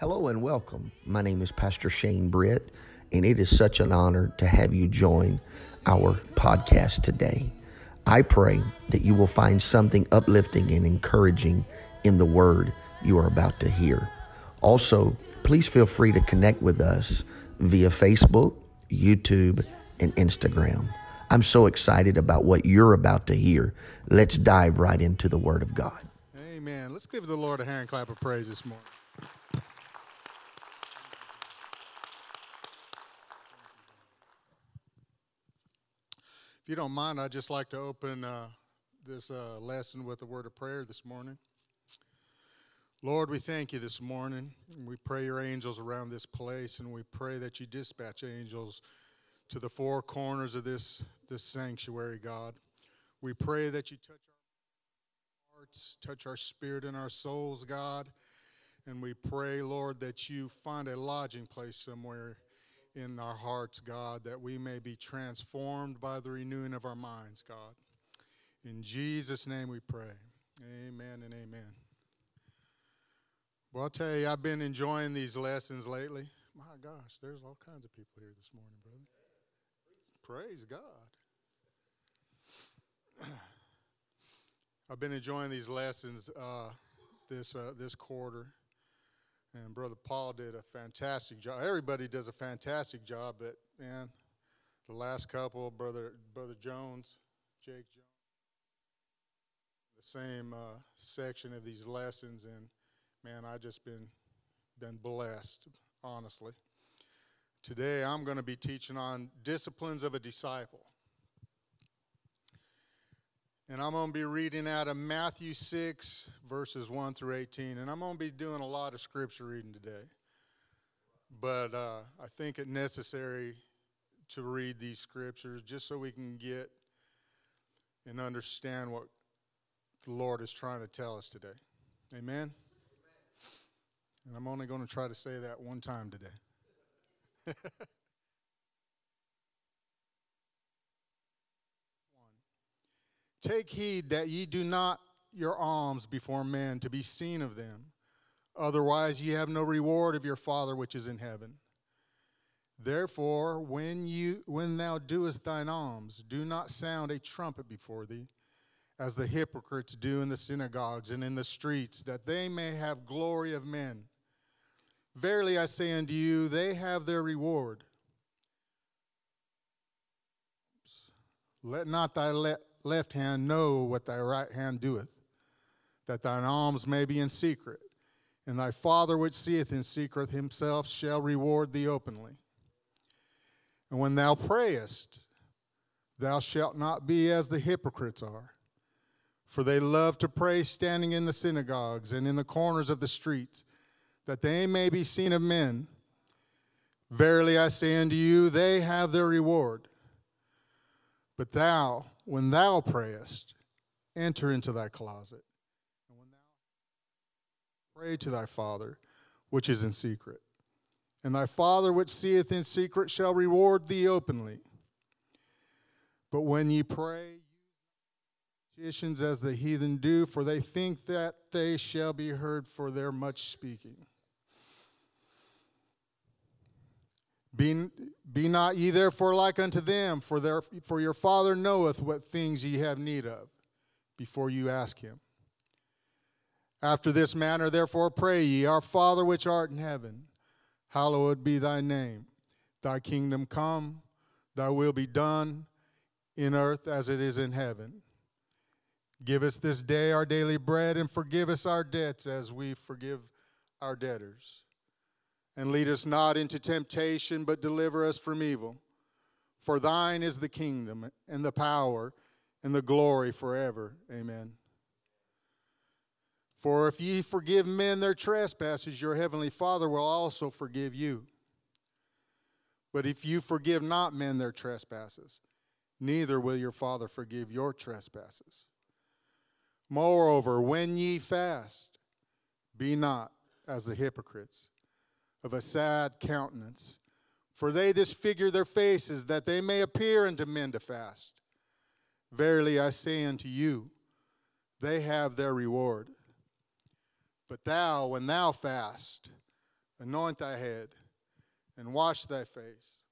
Hello and welcome. My name is Pastor Shane Britt, and it is such an honor to have you join our podcast today. I pray that you will find something uplifting and encouraging in the word you are about to hear. Also, please feel free to connect with us via Facebook, YouTube, and Instagram. I'm so excited about what you're about to hear. Let's dive right into the Word of God. Amen. Let's give the Lord a hand clap of praise this morning. If you don't mind, I'd just like to open uh, this uh, lesson with a word of prayer this morning. Lord, we thank you this morning. We pray your angels around this place, and we pray that you dispatch angels to the four corners of this, this sanctuary, God. We pray that you touch our hearts, touch our spirit and our souls, God. And we pray, Lord, that you find a lodging place somewhere in our hearts, God, that we may be transformed by the renewing of our minds, God. In Jesus' name we pray. Amen and amen. Well, I'll tell you, I've been enjoying these lessons lately. My gosh, there's all kinds of people here this morning, brother. Praise God. I've been enjoying these lessons uh, this uh, this quarter, and Brother Paul did a fantastic job. Everybody does a fantastic job, but man, the last couple, Brother Brother Jones, Jake Jones, the same uh, section of these lessons, and man, I just been been blessed, honestly. Today I'm going to be teaching on disciplines of a disciple. And I'm going to be reading out of Matthew 6, verses 1 through 18. And I'm going to be doing a lot of scripture reading today. But uh, I think it necessary to read these scriptures just so we can get and understand what the Lord is trying to tell us today. Amen? And I'm only going to try to say that one time today. Take heed that ye do not your alms before men to be seen of them. Otherwise, ye have no reward of your Father which is in heaven. Therefore, when, you, when thou doest thine alms, do not sound a trumpet before thee, as the hypocrites do in the synagogues and in the streets, that they may have glory of men. Verily I say unto you, they have their reward. Let not thy le- left hand know what thy right hand doeth, that thine alms may be in secret. And thy Father which seeth in secret himself shall reward thee openly. And when thou prayest, thou shalt not be as the hypocrites are, for they love to pray standing in the synagogues and in the corners of the streets, that they may be seen of men. Verily I say unto you, they have their reward. But thou, when thou prayest, enter into thy closet. And when thou pray to thy Father, which is in secret. And thy Father, which seeth in secret, shall reward thee openly. But when ye pray, magicians as the heathen do, for they think that they shall be heard for their much speaking. Be, be not ye therefore like unto them, for, their, for your Father knoweth what things ye have need of before you ask him. After this manner, therefore, pray ye, Our Father which art in heaven, hallowed be thy name. Thy kingdom come, thy will be done in earth as it is in heaven. Give us this day our daily bread, and forgive us our debts as we forgive our debtors and lead us not into temptation, but deliver us from evil. For thine is the kingdom, and the power, and the glory forever. Amen. For if ye forgive men their trespasses, your heavenly Father will also forgive you. But if you forgive not men their trespasses, neither will your Father forgive your trespasses. Moreover, when ye fast, be not as the hypocrites of a sad countenance. For they disfigure their faces, that they may appear unto men to fast. Verily I say unto you, they have their reward. But thou, when thou fast, anoint thy head, and wash thy face,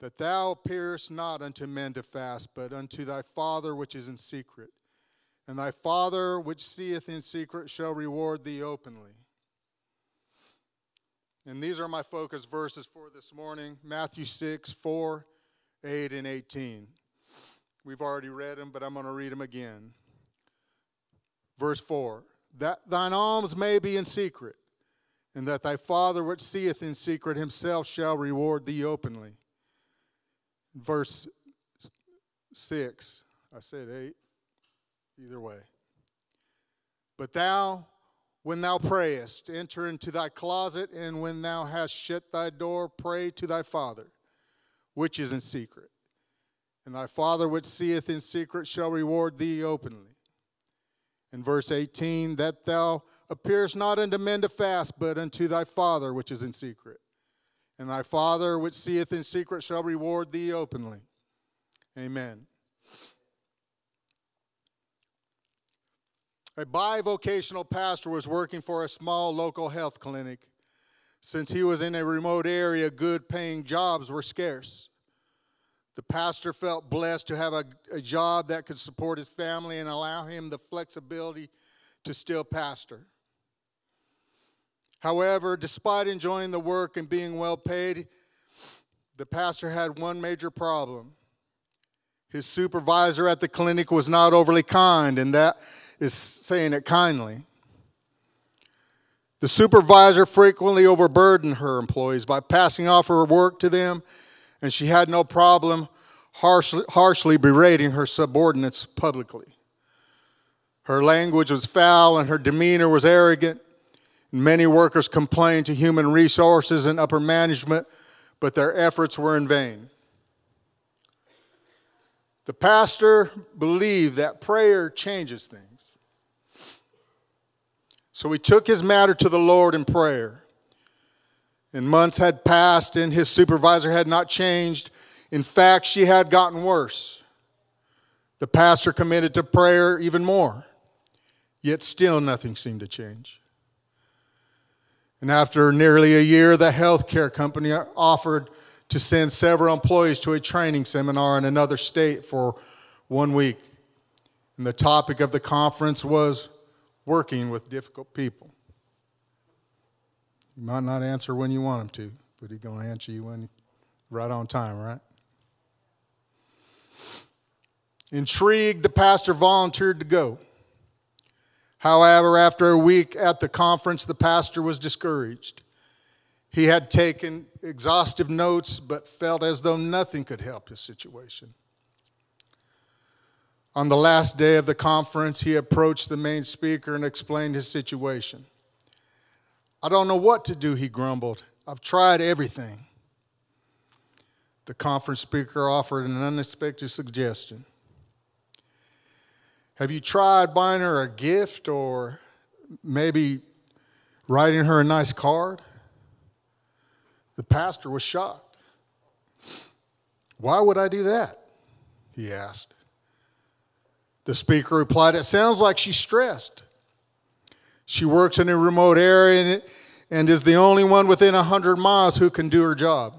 that thou appearest not unto men to fast, but unto thy Father which is in secret. And thy Father which seeth in secret shall reward thee openly. And these are my focus verses for this morning Matthew 6, 4, 8, and 18. We've already read them, but I'm going to read them again. Verse 4 That thine alms may be in secret, and that thy Father which seeth in secret himself shall reward thee openly. Verse 6, I said 8, either way. But thou, when thou prayest, enter into thy closet, and when thou hast shut thy door, pray to thy Father, which is in secret. And thy Father which seeth in secret shall reward thee openly. In verse 18, that thou appearest not unto men to fast, but unto thy Father which is in secret. And thy Father which seeth in secret shall reward thee openly. Amen. A bivocational pastor was working for a small local health clinic. Since he was in a remote area, good paying jobs were scarce. The pastor felt blessed to have a, a, job that could support his family and allow him the flexibility to still pastor. However, despite enjoying the work and being well paid, the pastor had one major problem. His supervisor at the clinic was not overly kind, and that is saying it kindly. The supervisor frequently overburdened her employees by passing off her work to them, and she had no problem harshly, harshly berating her subordinates publicly. Her language was foul and her demeanor was arrogant. Many workers complained to human resources and upper management, but their efforts were in vain. The pastor believed that prayer changes things. So he took his matter to the Lord in prayer. And months had passed, and his supervisor had not changed. In fact, she had gotten worse. The pastor committed to prayer even more, yet still nothing seemed to change. And after nearly a year, the health care company offered to send several employees to a training seminar in another state for one week. And the topic of the conference was working with difficult people. He might not answer when you want him to, but he's going to answer you when right on time, right? Intrigued, the pastor volunteered to go. However, after a week at the conference, the pastor was discouraged. He had taken exhaustive notes, but felt as though nothing could help his situation. On the last day of the conference, he approached the main speaker and explained his situation. I don't know what to do, he grumbled. I've tried everything. The conference speaker offered an unexpected suggestion. Have you tried buying her a gift or maybe writing her a nice card? The pastor was shocked. Why would I do that? He asked. The speaker replied, It sounds like she's stressed. She works in a remote area and is the only one within 100 miles who can do her job.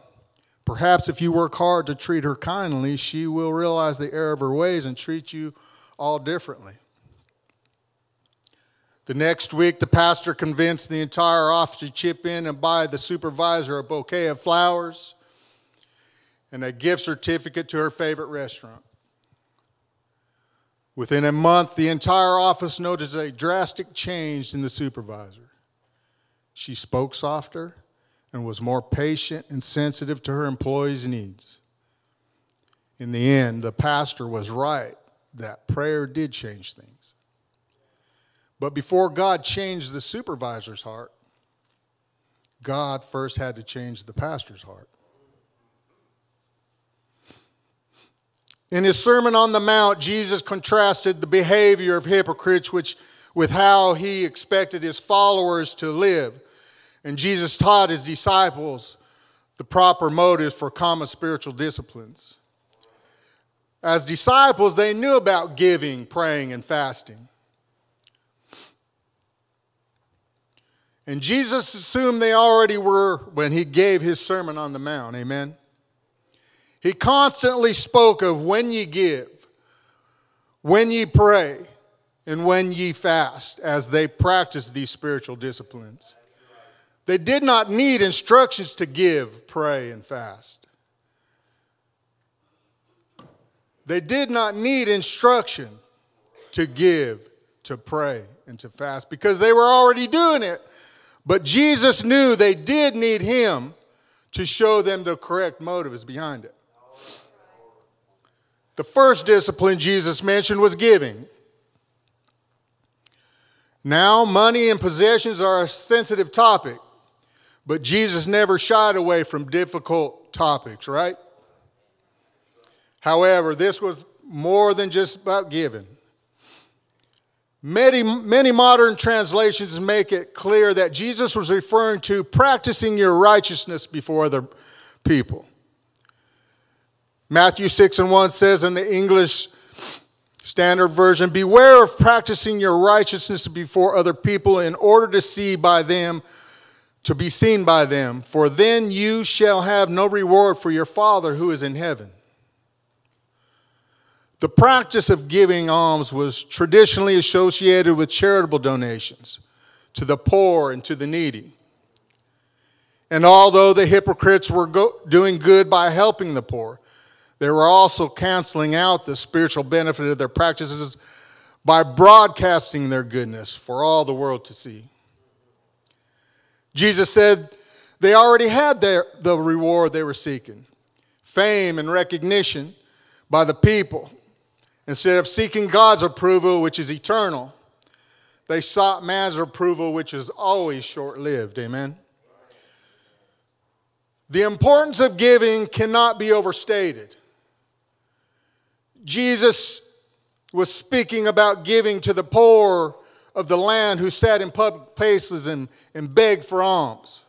Perhaps if you work hard to treat her kindly, she will realize the error of her ways and treat you all differently. The next week, the pastor convinced the entire office to chip in and buy the supervisor a bouquet of flowers and a gift certificate to her favorite restaurant. Within a month, the entire office noticed a drastic change in the supervisor. She spoke softer and was more patient and sensitive to her employees' needs. In the end, the pastor was right that prayer did change things. But before God changed the supervisor's heart, God first had to change the pastor's heart. In his Sermon on the Mount, Jesus contrasted the behavior of hypocrites which, with how he expected his followers to live. And Jesus taught his disciples the proper motives for common spiritual disciplines. As disciples, they knew about giving, praying, and fasting. And Jesus assumed they already were when he gave his Sermon on the Mount. Amen. He constantly spoke of when ye give, when ye pray, and when ye fast, as they practiced these spiritual disciplines. They did not need instructions to give, pray, and fast. They did not need instruction to give, to pray, and to fast because they were already doing it. But Jesus knew they did need him to show them the correct motives behind it. The first discipline Jesus mentioned was giving. Now, money and possessions are a sensitive topic, but Jesus never shied away from difficult topics, right? However, this was more than just about giving. Many, many modern translations make it clear that Jesus was referring to practicing your righteousness before other people. Matthew 6 and 1 says in the English Standard Version Beware of practicing your righteousness before other people in order to see by them, to be seen by them, for then you shall have no reward for your Father who is in heaven. The practice of giving alms was traditionally associated with charitable donations to the poor and to the needy. And although the hypocrites were go- doing good by helping the poor, they were also canceling out the spiritual benefit of their practices by broadcasting their goodness for all the world to see. Jesus said they already had their, the reward they were seeking fame and recognition by the people. Instead of seeking God's approval, which is eternal, they sought man's approval, which is always short lived. Amen. The importance of giving cannot be overstated. Jesus was speaking about giving to the poor of the land who sat in public places and, and begged for alms.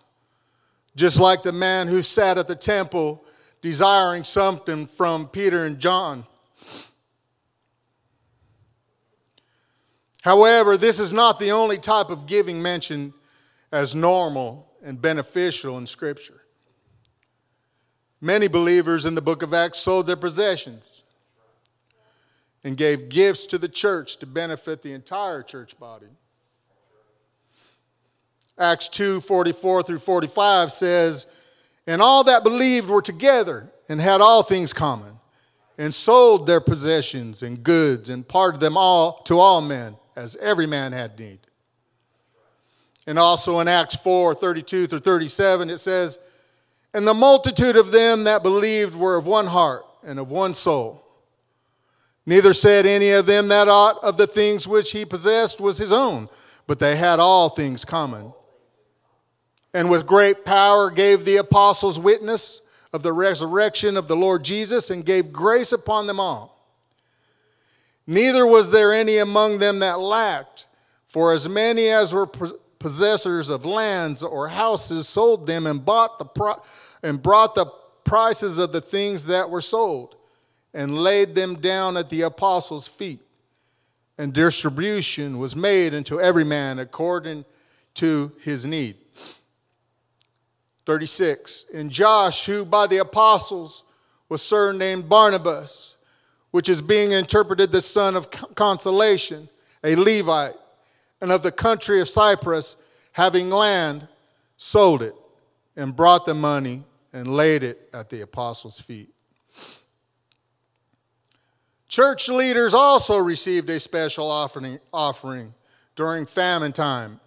Just like the man who sat at the temple desiring something from Peter and John. However, this is not the only type of giving mentioned as normal and beneficial in Scripture. Many believers in the book of Acts sold their possessions and gave gifts to the church to benefit the entire church body. Acts 2 44 through 45 says, And all that believed were together and had all things common, and sold their possessions and goods and parted them all to all men as every man had need. And also in Acts 4 32 through 37, it says, And the multitude of them that believed were of one heart and of one soul. Neither said any of them that aught of the things which he possessed was his own, but they had all things common. And with great power gave the apostles witness of the resurrection of the Lord Jesus and gave grace upon them all. Neither was there any among them that lacked, for as many as were possessors of lands or houses sold them and bought the pro- and brought the prices of the things that were sold and laid them down at the apostles' feet. And distribution was made unto every man according to his need. 36. And Joses, who by the apostles was surnamed Barnabas, which is being interpreted the son of consolation, a Levite, and of the country of Cyprus, having land, sold it, and brought the money and laid it at the apostles' feet. Church leaders also received a special offering, offering during famine time.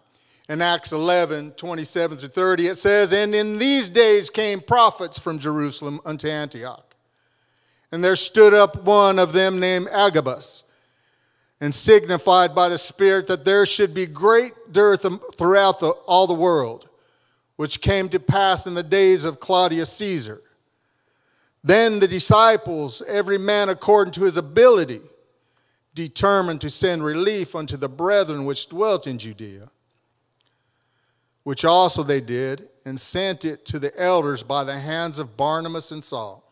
In Acts 11, 27 through 30, it says, And in these days came prophets from Jerusalem unto Antioch. And there stood up one of them named Agabus, and signified by the Spirit that there should be great dearth throughout the, all the world, which came to pass in the days of Claudius Caesar. Then the disciples, every man according to his ability, determined to send relief unto the brethren which dwelt in Judea, which also they did, and sent it to the elders by the hands of Barnabas and Saul.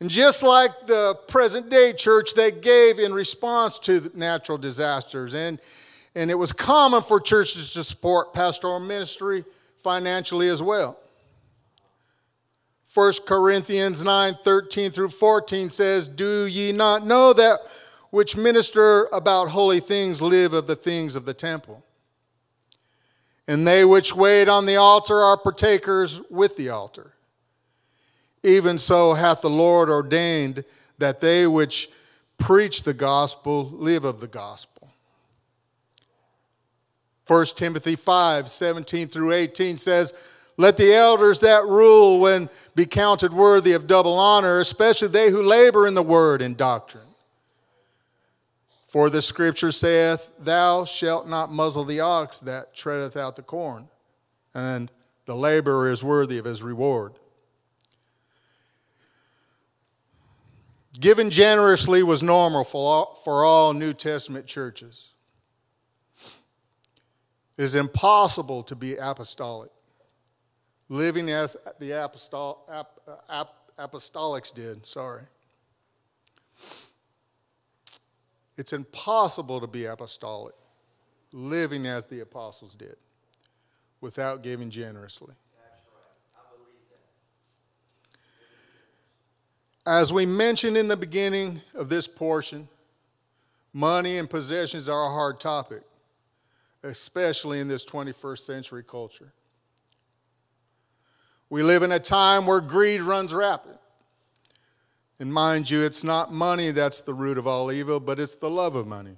And just like the present day church, they gave in response to natural disasters. And, And it was common for churches to support pastoral ministry financially as well. 1 Corinthians 9 13 through 14 says, Do ye not know that which minister about holy things live of the things of the temple? And they which wait on the altar are partakers with the altar. Even so hath the Lord ordained that they which preach the gospel live of the gospel. 1 Timothy 5 17 through 18 says, Let the elders that rule when be counted worthy of double honor, especially they who labor in the word and doctrine. For the scripture saith, Thou shalt not muzzle the ox that treadeth out the corn, and the laborer is worthy of his reward. Giving generously was normal for all, for all New Testament churches. It is impossible to be apostolic, living as the apostol, ap, ap, apostolics did. Sorry. It's impossible to be apostolic, living as the apostles did, without giving generously. As we mentioned in the beginning of this portion, money and possessions are a hard topic, especially in this 21st century culture. We live in a time where greed runs rapid. And mind you, it's not money that's the root of all evil, but it's the love of money.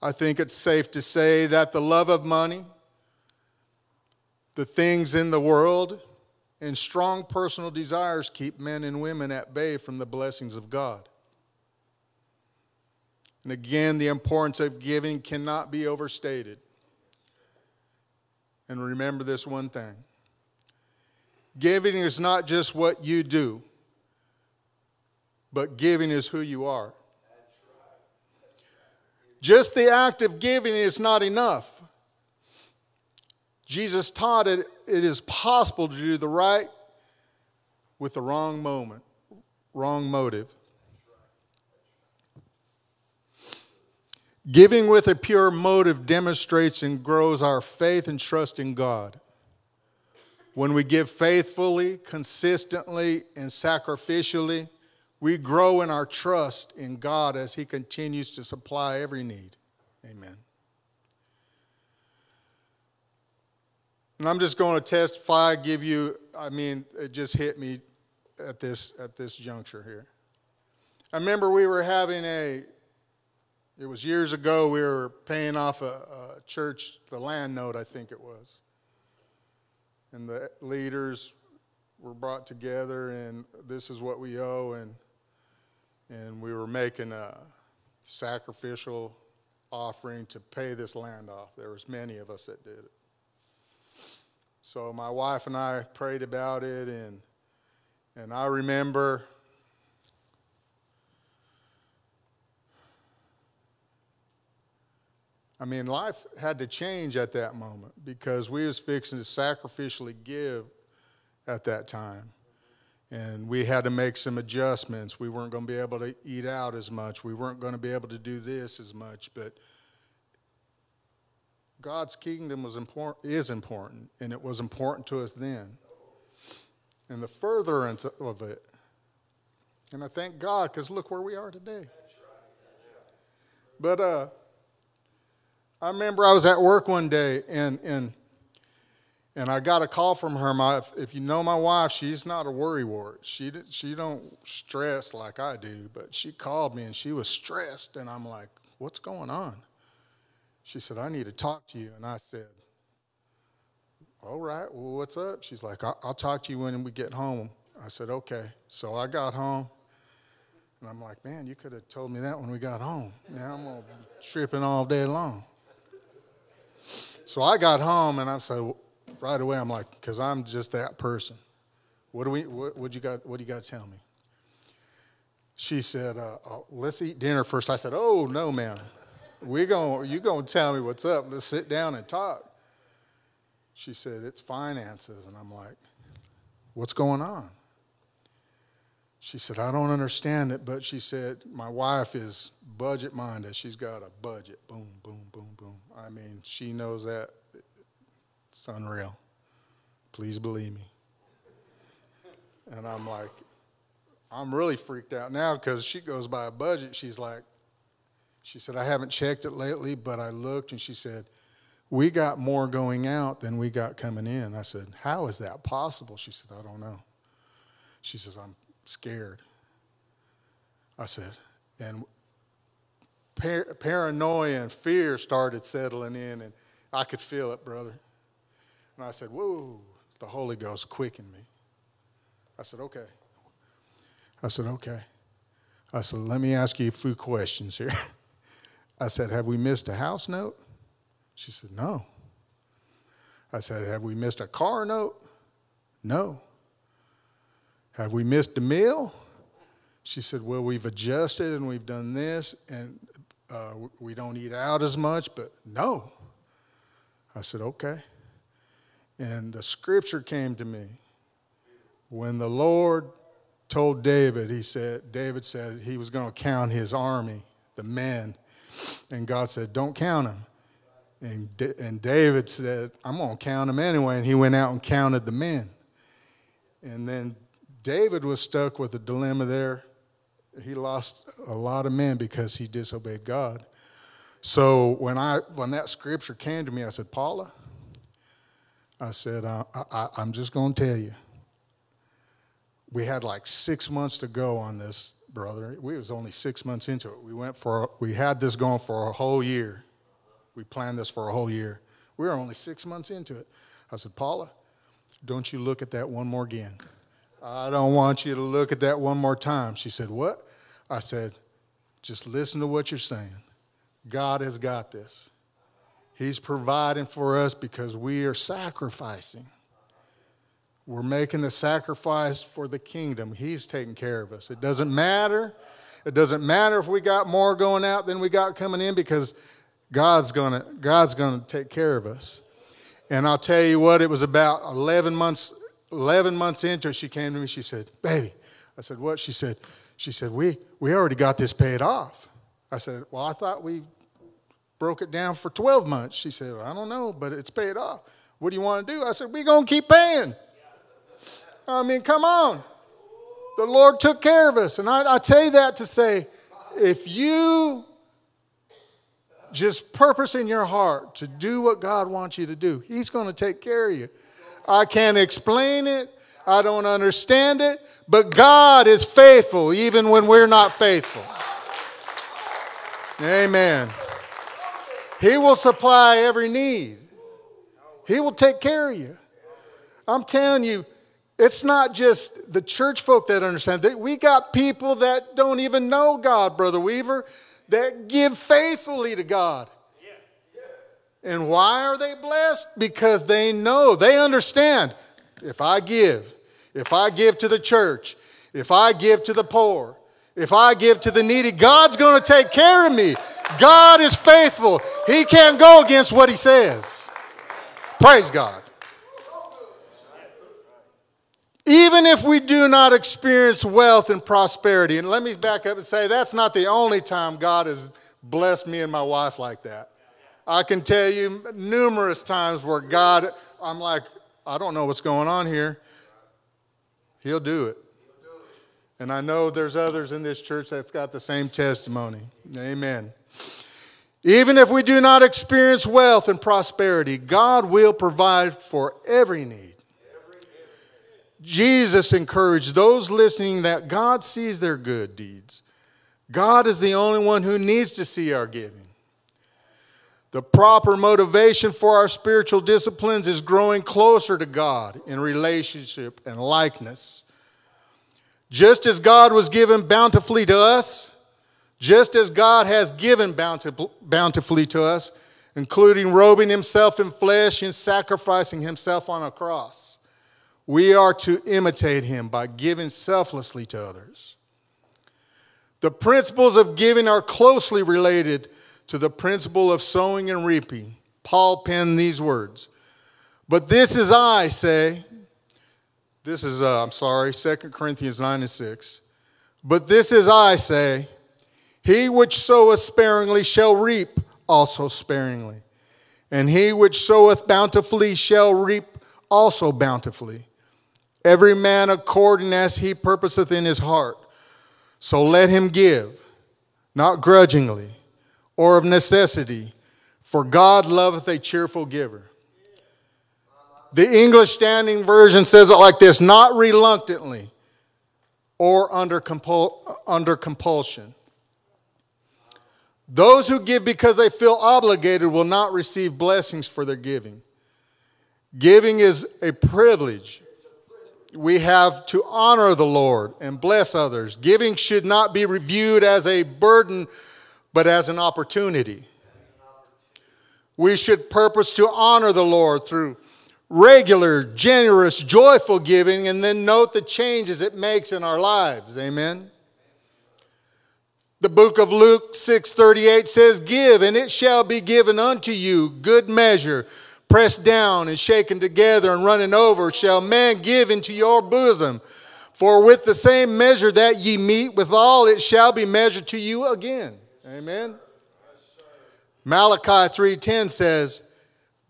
I think it's safe to say that the love of money, the things in the world, and strong personal desires keep men and women at bay from the blessings of God. And again, the importance of giving cannot be overstated. And remember this one thing giving is not just what you do, but giving is who you are. Just the act of giving is not enough. Jesus taught it, it is possible to do the right with the wrong moment, wrong motive. Giving with a pure motive demonstrates and grows our faith and trust in God. When we give faithfully, consistently, and sacrificially, we grow in our trust in God as He continues to supply every need. Amen. And I'm just going to testify, give you, I mean, it just hit me at this at this juncture here. I remember we were having a it was years ago we were paying off a, a church the land note I think it was. And the leaders were brought together and this is what we owe and and we were making a sacrificial offering to pay this land off. There was many of us that did it. So my wife and I prayed about it, and and I remember. I mean, life had to change at that moment because we was fixing to sacrificially give at that time and we had to make some adjustments. We weren't going to be able to eat out as much. We weren't going to be able to do this as much. But God's kingdom was important, is important, and it was important to us then. And the furtherance of it. And I thank God because look where we are today. But uh, I remember I was at work one day and and and I got a call from her. My, if you know my wife, she's not a worrywart. She she don't stress like I do. But she called me and she was stressed, and I'm like, "What's going on?" She said, "I need to talk to you." And I said, "All right. Well, what's up?" She's like, "I'll, talk to you when we get home." I said, "Okay." So I got home, and I'm like, "Man, you could have told me that when we got home. Now I'm be tripping all day long." So I got home, and I said right away I'm like, because I'm just that person. What do we? What, what you got? What do you got to tell me? She said, uh, oh, "Let's eat dinner first. I said, "Oh no, ma'am. We going you gonna tell me what's up? Let's sit down and talk." She said, "It's finances," and I'm like, "What's going on?" She said, I don't understand it, but she said, my wife is budget minded. She's got a budget. Boom, boom, boom, boom. I mean, she knows that. It's unreal. Please believe me. And I'm like, I'm really freaked out now because she goes by a budget. She's like, she said, I haven't checked it lately, but I looked and she said, we got more going out than we got coming in. I said, How is that possible? She said, I don't know. She says, I'm scared. I said, and par- paranoia and fear started settling in, and I could feel it, brother. And I said, Whoa, the Holy Ghost quickened me. I said, Okay. I said, Okay. I said, Let me ask you a few questions here. I said, Have we missed a house note? She said, No. I said, Have we missed a car note? No. Have we missed a meal? She said, Well, we've adjusted and we've done this, and uh, we don't eat out as much, but no. I said, Okay. And the scripture came to me. When the Lord told David, he said, David said he was going to count his army, the men. And God said, Don't count them. And, and David said, I'm going to count them anyway. And he went out and counted the men. And then David was stuck with a dilemma there. He lost a lot of men because he disobeyed God. So when, I, when that scripture came to me, I said, Paula, I said, uh, I, I'm just going to tell you. We had like six months to go on this, brother. We was only six months into it. We went for, we had this going for a whole year. We planned this for a whole year. We were only six months into it. I said, Paula, don't you look at that one more again. I don't want you to look at that one more time. She said, What? I said, Just listen to what you're saying. God has got this. He's providing for us because we are sacrificing. We're making a sacrifice for the kingdom. He's taking care of us. It doesn't matter. It doesn't matter if we got more going out than we got coming in because God's gonna, God's gonna take care of us. And I'll tell you what, it was about 11 months, 11 months into it, she came to me, she said, baby. I said, what? She said, she said, we, we already got this paid off. I said, well, I thought we broke it down for 12 months. She said, I don't know, but it's paid off. What do you want to do? I said, we're going to keep paying. I mean, come on. The Lord took care of us. And I, I tell you that to say, if you just purpose in your heart to do what God wants you to do, He's going to take care of you. I can't explain it, I don't understand it, but God is faithful even when we're not faithful. Amen. He will supply every need, He will take care of you. I'm telling you, it's not just the church folk that understand. We got people that don't even know God, Brother Weaver that give faithfully to God. And why are they blessed? Because they know, they understand if I give, if I give to the church, if I give to the poor, if I give to the needy, God's going to take care of me. God is faithful. He can't go against what He says. Praise God. Even if we do not experience wealth and prosperity, and let me back up and say that's not the only time God has blessed me and my wife like that. I can tell you numerous times where God, I'm like, I don't know what's going on here. He'll do it. And I know there's others in this church that's got the same testimony. Amen. Even if we do not experience wealth and prosperity, God will provide for every need. Jesus encouraged those listening that God sees their good deeds. God is the only one who needs to see our giving. The proper motivation for our spiritual disciplines is growing closer to God in relationship and likeness. Just as God was given bountifully to us, just as God has given bountifully to us, including robing himself in flesh and sacrificing himself on a cross. We are to imitate him by giving selflessly to others. The principles of giving are closely related to the principle of sowing and reaping. Paul penned these words. But this is I say, this is, uh, I'm sorry, 2 Corinthians 9 and 6. But this is I say, he which soweth sparingly shall reap also sparingly, and he which soweth bountifully shall reap also bountifully. Every man according as he purposeth in his heart. So let him give, not grudgingly or of necessity, for God loveth a cheerful giver. The English Standard Version says it like this not reluctantly or under, compul- under compulsion. Those who give because they feel obligated will not receive blessings for their giving. Giving is a privilege. We have to honor the Lord and bless others. Giving should not be reviewed as a burden, but as an opportunity. We should purpose to honor the Lord through regular, generous, joyful giving, and then note the changes it makes in our lives. Amen. The book of Luke 6:38 says, "Give, and it shall be given unto you, good measure, pressed down and shaken together and running over, shall man give into your bosom. For with the same measure that ye meet withal, it shall be measured to you again." Amen. Malachi 3:10 says,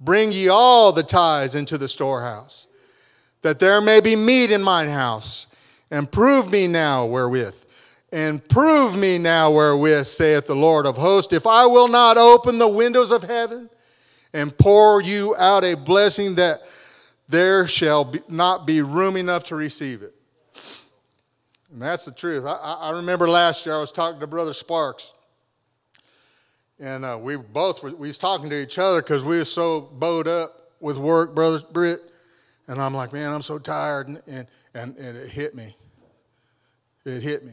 Bring ye all the tithes into the storehouse, that there may be meat in mine house. And prove me now wherewith. And prove me now wherewith, saith the Lord of hosts, if I will not open the windows of heaven and pour you out a blessing that there shall be, not be room enough to receive it. And that's the truth. I, I remember last year I was talking to Brother Sparks and uh, we both were, we was talking to each other because we were so bowed up with work, brother Britt. And I'm like, man, I'm so tired, and, and and, and it hit me. It hit me.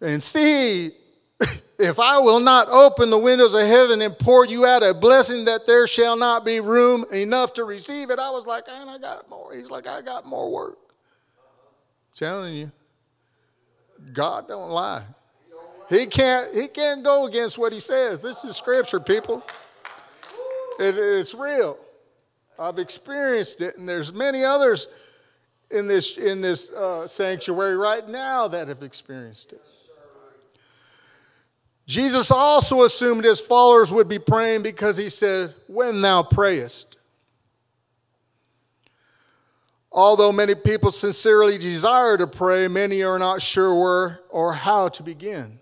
And see, if I will not open the windows of heaven and pour you out a blessing that there shall not be room enough to receive it, I was like, man, I got more. He's like, I got more work. telling you, God don't lie. He can't, he can't go against what he says. This is scripture, people. It, it's real. I've experienced it, and there's many others in this, in this uh, sanctuary right now that have experienced it. Jesus also assumed his followers would be praying because he said, When thou prayest. Although many people sincerely desire to pray, many are not sure where or how to begin.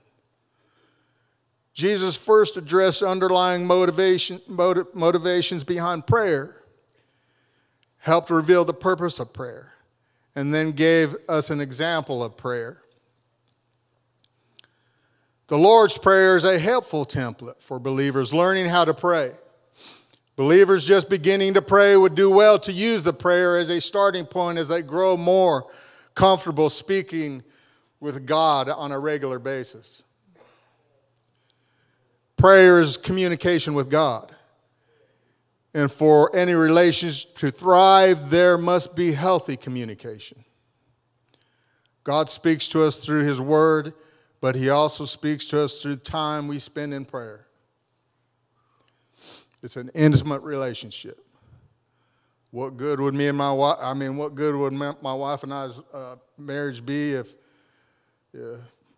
Jesus first addressed underlying motivation, motiv- motivations behind prayer, helped reveal the purpose of prayer, and then gave us an example of prayer. The Lord's Prayer is a helpful template for believers learning how to pray. Believers just beginning to pray would do well to use the prayer as a starting point as they grow more comfortable speaking with God on a regular basis. Prayer is communication with God. And for any relations to thrive, there must be healthy communication. God speaks to us through His Word, but He also speaks to us through time we spend in prayer. It's an intimate relationship. What good would me and my wife, I mean, what good would my wife and I's uh, marriage be if,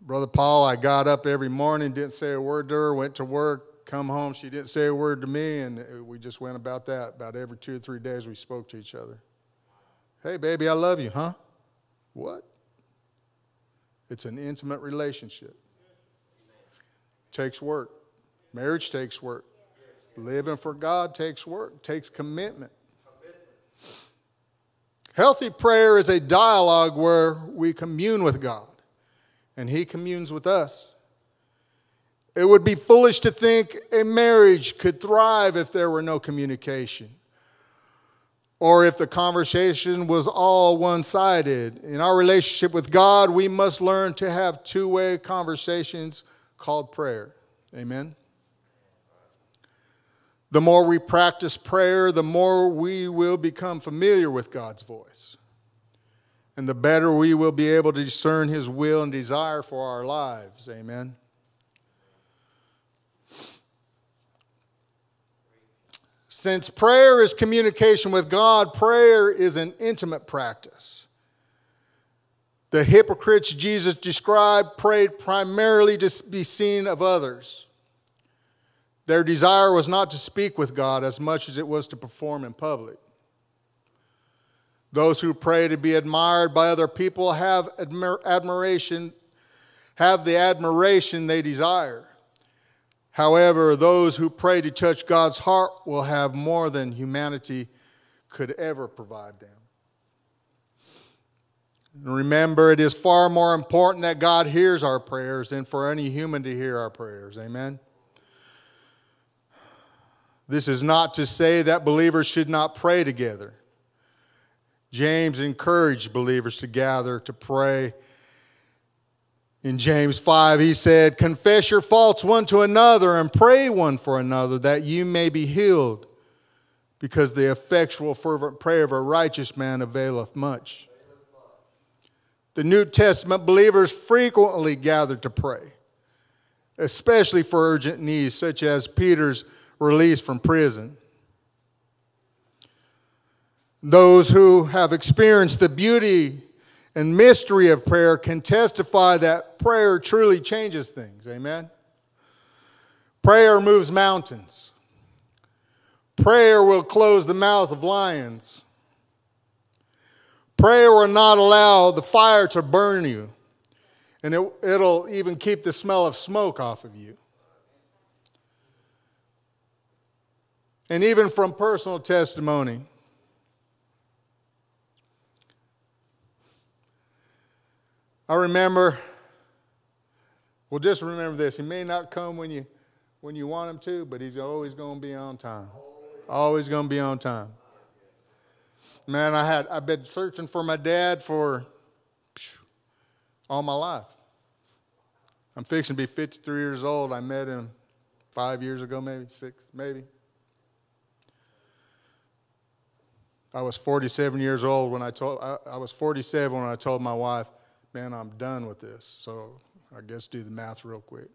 Brother Paul, I got up every morning, didn't say a word to her, went to work, come home, she didn't say a word to me, and we just went about that. About every two or three days, we spoke to each other. Hey, baby, I love you, huh? What? It's an intimate relationship. Takes work. Marriage takes work. Living for God takes work, takes commitment. Healthy prayer is a dialogue where we commune with God and He communes with us. It would be foolish to think a marriage could thrive if there were no communication or if the conversation was all one sided. In our relationship with God, we must learn to have two way conversations called prayer. Amen. The more we practice prayer, the more we will become familiar with God's voice and the better we will be able to discern His will and desire for our lives. Amen. Since prayer is communication with God, prayer is an intimate practice. The hypocrites Jesus described prayed primarily to be seen of others. Their desire was not to speak with God as much as it was to perform in public. Those who pray to be admired by other people have admiration, have the admiration they desire. However, those who pray to touch God's heart will have more than humanity could ever provide them. Remember, it is far more important that God hears our prayers than for any human to hear our prayers. Amen. This is not to say that believers should not pray together. James encouraged believers to gather to pray. In James 5, he said, Confess your faults one to another and pray one for another that you may be healed, because the effectual, fervent prayer of a righteous man availeth much. The New Testament believers frequently gathered to pray, especially for urgent needs, such as Peter's release from prison. Those who have experienced the beauty and mystery of prayer can testify that prayer truly changes things. Amen. Prayer moves mountains. Prayer will close the mouths of lions. Prayer will not allow the fire to burn you, and it, will even keep the smell of smoke off of you. And even from personal testimony, I remember, well, just remember this. He may not come when you, when you want him to, but he's always going to be on time. Always going to be on time. Man, I had, I've been searching for my dad for all my life. I'm fixing to be 53 years old. I met him five years ago, maybe six, maybe. I was 47 years old when I told, I, I was 47 when I told my wife, man, I'm done with this. So I guess do the math real quick.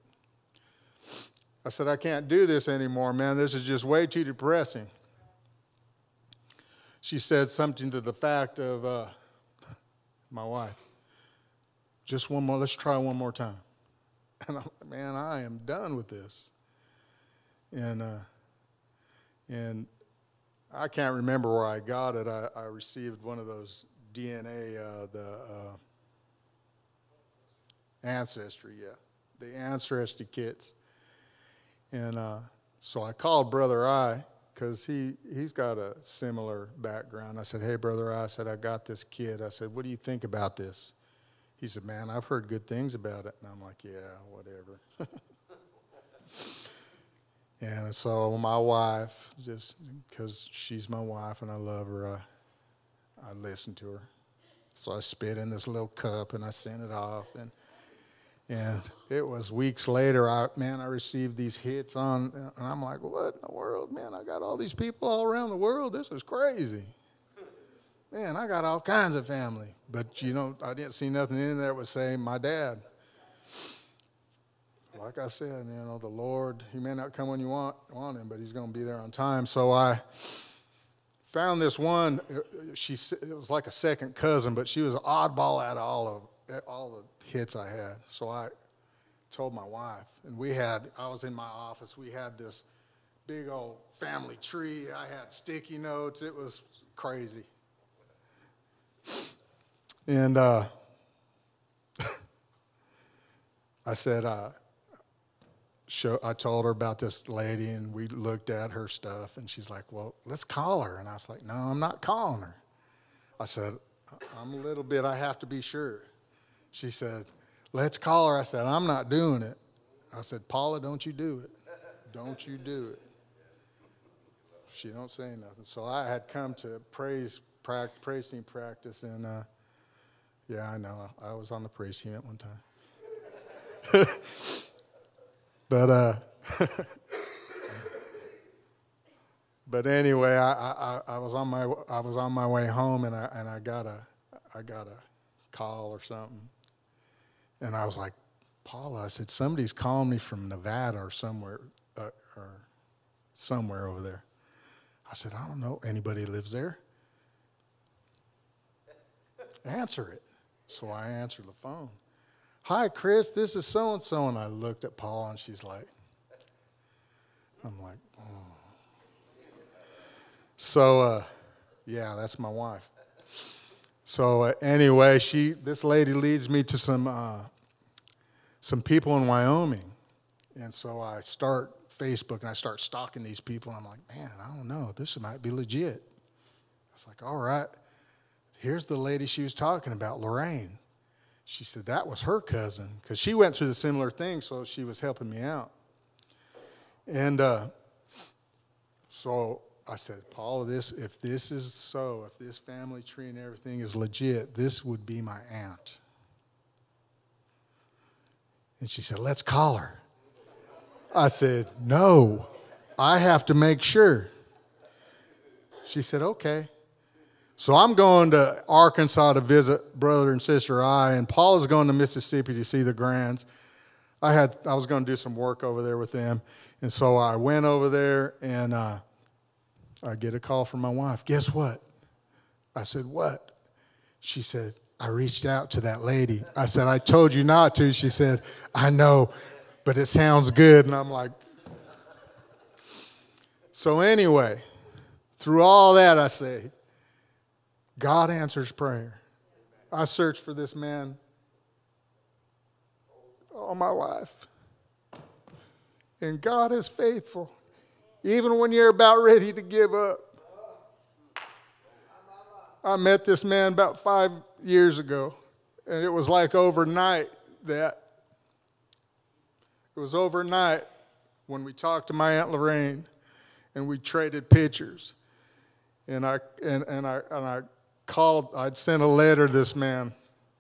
I said, I can't do this anymore, man. This is just way too depressing. She said something to the fact of uh, my wife, just one more, let's try one more time. And I'm like, man, I am done with this. And, uh, and I can't remember where I got it. I, I received one of those DNA, uh, the uh, ancestry, yeah, the ancestry kits. And uh, so I called Brother I because he, he's got a similar background. I said, Hey, Brother I said, I got this kid. I said, What do you think about this? He said, Man, I've heard good things about it. And I'm like, Yeah, whatever. and so my wife, just because she's my wife and I love her, I, I listen to her. So I spit in this little cup and I sent it off. And and it was weeks later, I, man, I received these hits on, and I'm like, what in the world, man? I got all these people all around the world. This is crazy. Man, I got all kinds of family. But, you know, I didn't see nothing in there that would say my dad. Like I said, you know, the Lord, He may not come when you want, want Him, but He's going to be there on time. So I found this one. She, it was like a second cousin, but she was an oddball out of all of all the hits I had. So I told my wife, and we had, I was in my office, we had this big old family tree. I had sticky notes. It was crazy. And uh, I said, uh, show, I told her about this lady, and we looked at her stuff, and she's like, Well, let's call her. And I was like, No, I'm not calling her. I said, I'm a little bit, I have to be sure. She said, Let's call her. I said, I'm not doing it. I said, Paula, don't you do it. Don't you do it. She don't say nothing. So I had come to praise practice, praise team practice, and uh, yeah, I know. I was on the praise team at one time. but uh, but anyway, I, I, I was on my I was on my way home, and I and I got a I got a call or something and I was like, Paula, I said, somebody's calling me from Nevada or somewhere, uh, or somewhere over there. I said, I don't know anybody lives there. Answer it. So I answered the phone. Hi, Chris, this is so and so. And I looked at Paula and she's like, I'm like, oh. So, uh, yeah, that's my wife. So uh, anyway, she this lady leads me to some uh, some people in Wyoming, and so I start Facebook and I start stalking these people. I'm like, man, I don't know, this might be legit. I was like, all right, here's the lady she was talking about, Lorraine. She said that was her cousin because she went through the similar thing, so she was helping me out. And uh, so I said, Paula, this if this is so, if this family tree and everything is legit, this would be my aunt. And she said, Let's call her. I said, No, I have to make sure. She said, Okay. So I'm going to Arkansas to visit brother and sister I, and Paul is going to Mississippi to see the Grands. I had I was going to do some work over there with them, and so I went over there, and uh, I get a call from my wife. Guess what? I said, What? She said, I reached out to that lady. I said, I told you not to. She said, I know, but it sounds good. And I'm like, so anyway, through all that, I say, God answers prayer. I searched for this man all my life. And God is faithful, even when you're about ready to give up. I met this man about five years ago, and it was like overnight that it was overnight when we talked to my Aunt Lorraine and we traded pictures. And I and, and I and I called, I'd sent a letter to this man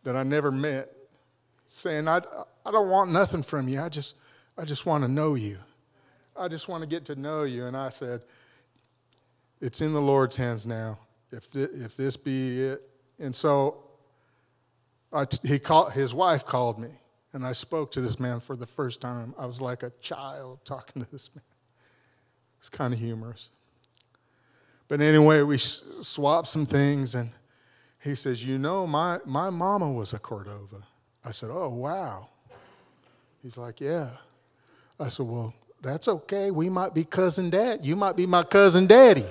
that I never met, saying, I, I don't want nothing from you. I just, I just want to know you. I just want to get to know you. And I said, It's in the Lord's hands now. If, th- if this be it. And so he called, his wife called me, and I spoke to this man for the first time. I was like a child talking to this man. It's kind of humorous. But anyway, we swapped some things, and he says, You know, my, my mama was a Cordova. I said, Oh, wow. He's like, Yeah. I said, Well, that's okay. We might be cousin dad. You might be my cousin daddy.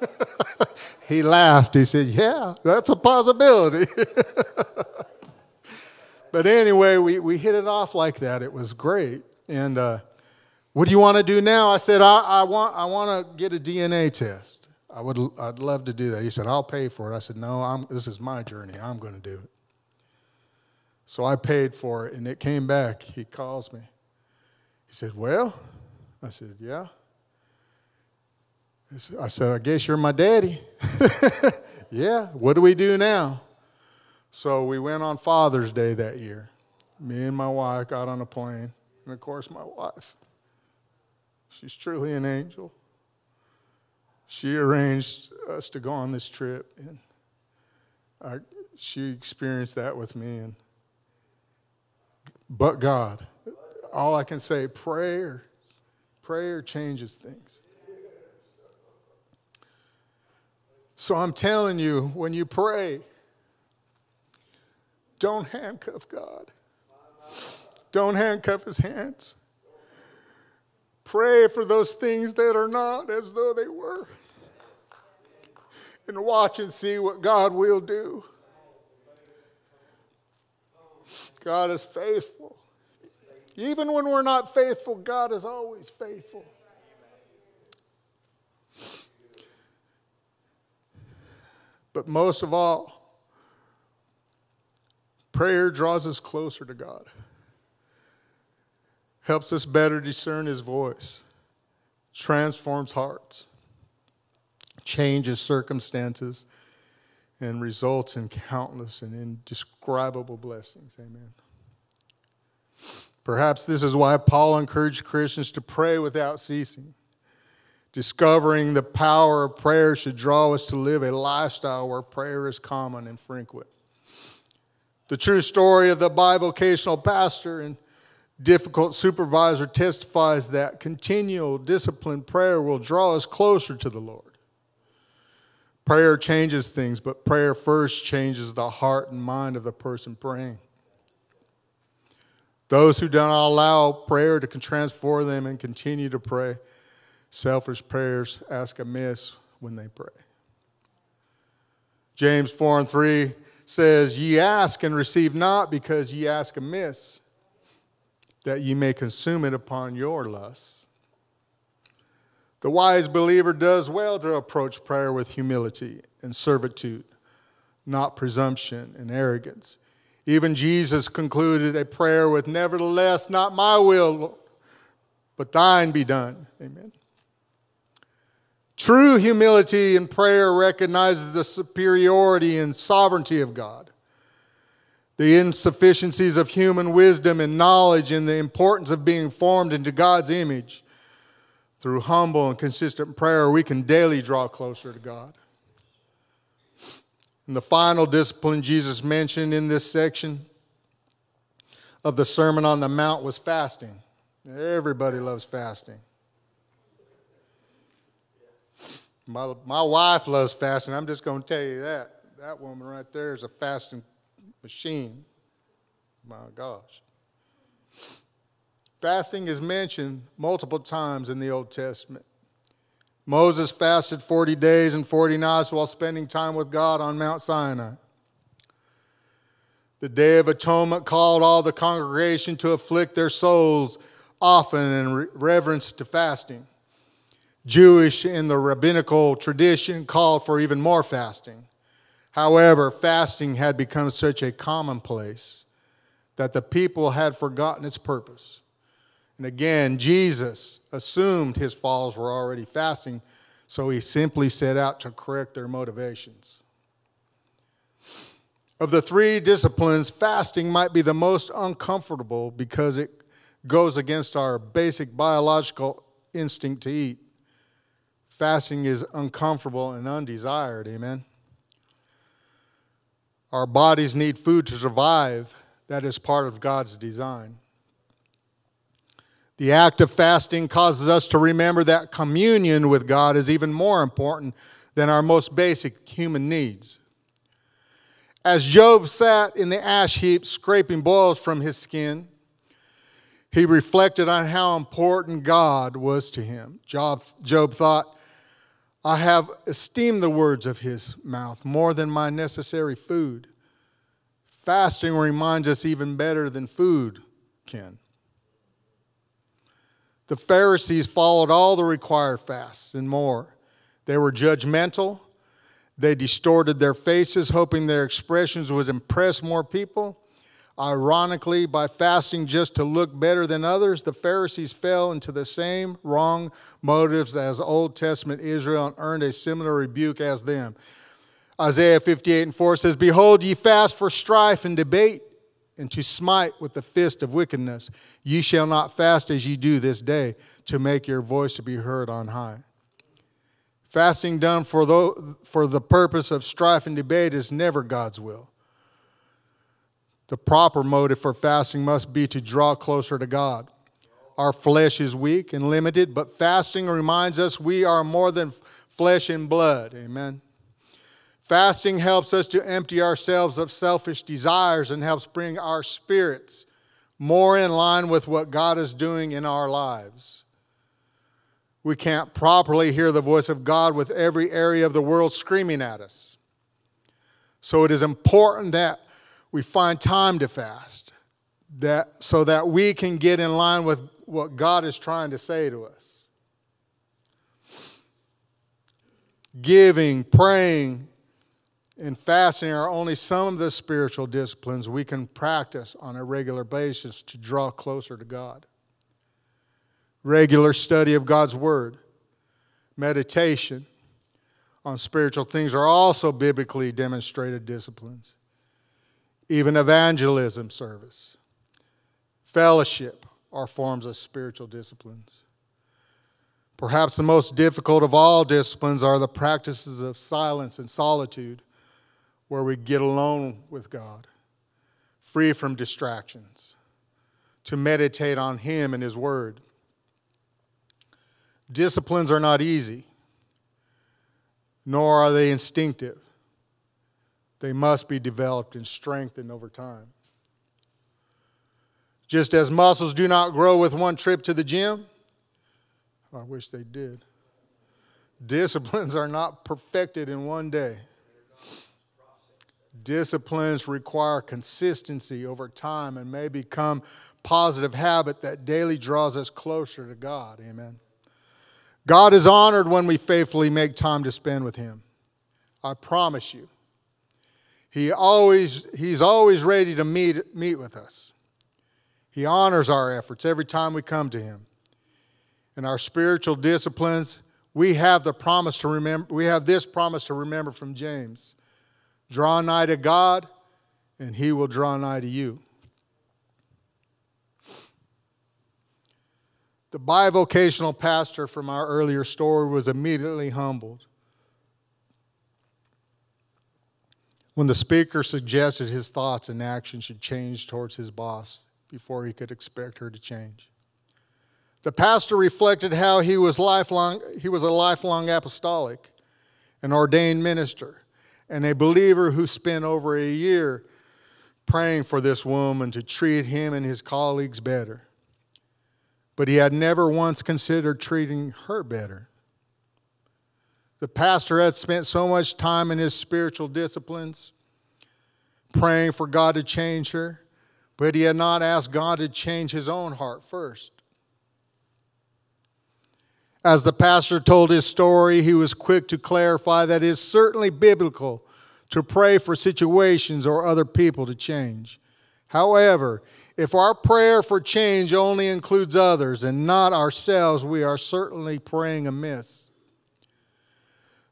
he laughed. He said, Yeah, that's a possibility. but anyway, we, we hit it off like that. It was great. And uh, what do you want to do now? I said, I, I want, I want to get a DNA test. I would, I'd love to do that. He said, I'll pay for it. I said, No, I'm, this is my journey. I'm going to do it. So I paid for it, and it came back. He calls me. He said, Well, I said, Yeah. I said, I guess you're my daddy. yeah, what do we do now? So we went on Father's Day that year. Me and my wife got on a plane, and of course, my wife. She's truly an angel. She arranged us to go on this trip, and I, she experienced that with me. And but God, all I can say, prayer, prayer changes things. So I'm telling you, when you pray, don't handcuff God. Don't handcuff his hands. Pray for those things that are not as though they were. And watch and see what God will do. God is faithful. Even when we're not faithful, God is always faithful. But most of all, prayer draws us closer to God, helps us better discern His voice, transforms hearts, changes circumstances, and results in countless and indescribable blessings. Amen. Perhaps this is why Paul encouraged Christians to pray without ceasing. Discovering the power of prayer should draw us to live a lifestyle where prayer is common and frequent. The true story of the bivocational pastor and difficult supervisor testifies that continual disciplined prayer will draw us closer to the Lord. Prayer changes things, but prayer first changes the heart and mind of the person praying. Those who do not allow prayer to transform them and continue to pray selfish prayers ask amiss when they pray. James 4 and 3 says, Ye ask and receive not because ye ask amiss, that ye may consume it upon your lusts. The wise believer does well to approach prayer with humility and servitude, not presumption and arrogance. Even Jesus concluded a prayer with, Nevertheless, not my will, but thine be done. Amen. True humility in prayer recognizes the superiority and sovereignty of God, the insufficiencies of human wisdom and knowledge, and the importance of being formed into God's image. Through humble and consistent prayer, we can daily draw closer to God. And the final discipline Jesus mentioned in this section of the Sermon on the Mount was fasting. Everybody loves fasting. My, my wife loves fasting. I'm just going to tell you that. That woman right there is a fasting machine. My gosh. Fasting is mentioned multiple times in the Old Testament. Moses fasted 40 days and 40 nights while spending time with God on Mount Sinai. The Day of Atonement called all the congregation to afflict their souls often in reverence to fasting. Jewish in the rabbinical tradition called for even more fasting. However, fasting had become such a commonplace that the people had forgotten its purpose. And again, Jesus assumed his followers were already fasting, so he simply set out to correct their motivations. Of the three disciplines, fasting might be the most uncomfortable because it goes against our basic biological instinct to eat. Fasting is uncomfortable and undesired, amen. Our bodies need food to survive. That is part of God's design. The act of fasting causes us to remember that communion with God is even more important than our most basic human needs. As Job sat in the ash heap scraping boils from his skin, he reflected on how important God was to him. Job, Job thought, I have esteemed the words of his mouth more than my necessary food. Fasting reminds us even better than food can. The Pharisees followed all the required fasts and more. They were judgmental. They distorted their faces, hoping their expressions would impress more people. Ironically, by fasting just to look better than others, the Pharisees fell into the same wrong motives as Old Testament Israel and earned a similar rebuke as them. Isaiah 58 and 4 says, Behold, ye fast for strife and debate, and to smite with the fist of wickedness. Ye shall not fast as ye do this day, to make your voice to be heard on high. Fasting done for the, for the purpose of strife and debate is never God's will. The proper motive for fasting must be to draw closer to God. Our flesh is weak and limited, but fasting reminds us we are more than flesh and blood. Amen. Fasting helps us to empty ourselves of selfish desires and helps bring our spirits more in line with what God is doing in our lives. We can't properly hear the voice of God with every area of the world screaming at us. So it is important that we find time to fast that so that we can get in line with what God is trying to say to us. Giving, praying, and fasting are only some of the spiritual disciplines we can practice on a regular basis to draw closer to God. Regular study of God's Word, meditation on spiritual things are also biblically demonstrated disciplines even evangelism service, fellowship are forms of spiritual disciplines. Perhaps the most difficult of all disciplines are the practices of silence and solitude, where we get alone with God, free from distractions, to meditate on Him and His Word. Disciplines are not easy. nor are they instinctive. They must be developed and strengthened over time. Just as muscles do not grow with one trip to the gym, I wish they did. Disciplines are not perfected in one day. Disciplines require consistency over time and may become positive habit that daily draws us closer to God. Amen. God is honored when we faithfully make time to spend with him. I promise you. He always he's always ready to meet meet with us. He honors our efforts every time we come to him. In our spiritual disciplines, we have the promise to remember we have this promise to remember from James. Draw nigh to God, and he will draw nigh to you. The bivocational pastor from our earlier story was immediately humbled when the speaker suggested his thoughts and actions should change towards his boss before he could expect her to change. The pastor reflected how he was lifelong he was a lifelong apostolic, an ordained minister and a believer who spent over a year praying for this woman to treat him and his colleagues better. But he had never once considered treating her better. The pastor had spent so much time in his spiritual disciplines praying for God to change her, but he had not asked God to change his own heart first. As the pastor told his story, he was quick to clarify that it is certainly biblical to pray for situations or other people to change. However, if our prayer for change only includes others and not ourselves, we are certainly praying amiss.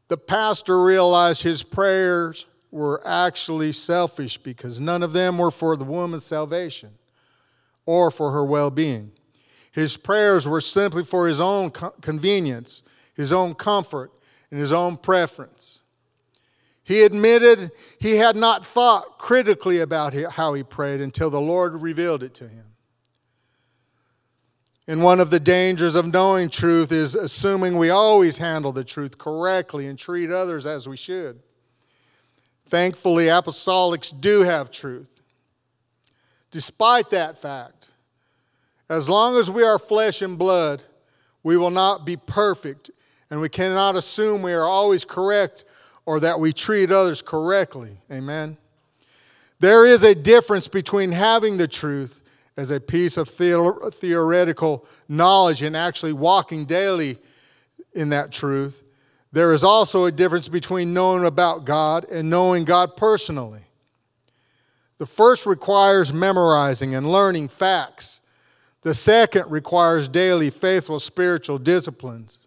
The pastor realized his prayers were actually selfish because none of them were for the woman's salvation or for her well being. His prayers were simply for his own convenience, his own comfort, and his own preference. He admitted he had not thought critically about how he prayed until the Lord revealed it to him. And one of the dangers of knowing truth is assuming we always handle the truth correctly and treat others as we should. Thankfully, apostolics do have truth. Despite that fact, as long as we are flesh and blood, we will not be perfect, and we cannot assume we are always correct or that we treat others correctly. Amen. There is a difference between having the truth as a piece of theoretical knowledge and actually walking daily in that truth. There is also a difference between knowing about God and knowing God personally. The first requires memorizing and learning facts the second requires daily faithful spiritual disciplines.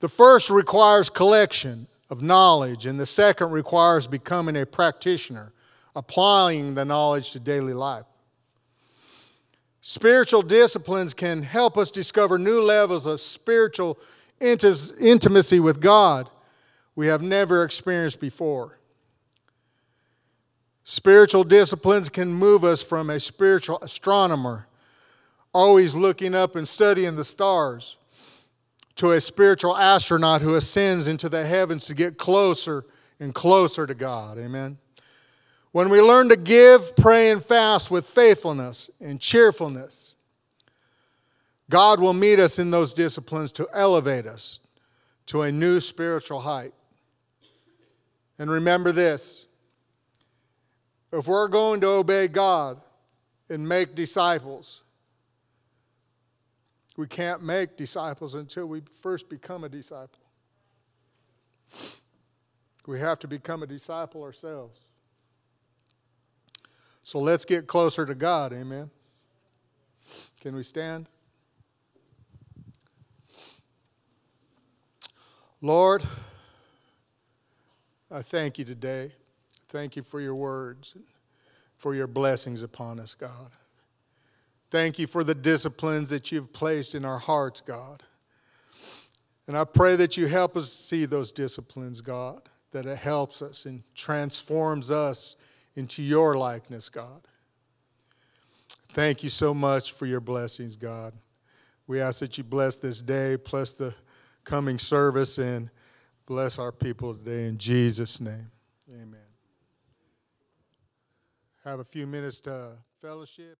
The first requires collection of knowledge, and the second requires becoming a practitioner, applying the knowledge to daily life. Spiritual disciplines can help us discover new levels of spiritual intimacy with God we have never experienced before. Spiritual disciplines can move us from a spiritual astronomer, always looking up and studying the stars, to a spiritual astronaut who ascends into the heavens to get closer and closer to God. Amen. When we learn to give, pray, and fast with faithfulness and cheerfulness, God will meet us in those disciplines to elevate us to a new spiritual height. And remember this if we're going to obey God and make disciples, we can't make disciples until we first become a disciple. We have to become a disciple ourselves. So let's get closer to God, amen. Can we stand? Lord, I thank you today. Thank you for your words, and for your blessings upon us, God. Thank you for the disciplines that you've placed in our hearts, God. And I pray that you help us see those disciplines, God, that it helps us and transforms us into your likeness, God. Thank you so much for your blessings, God. We ask that you bless this day, bless the coming service, and Bless our people today in Jesus' name. Amen. Have a few minutes to fellowship.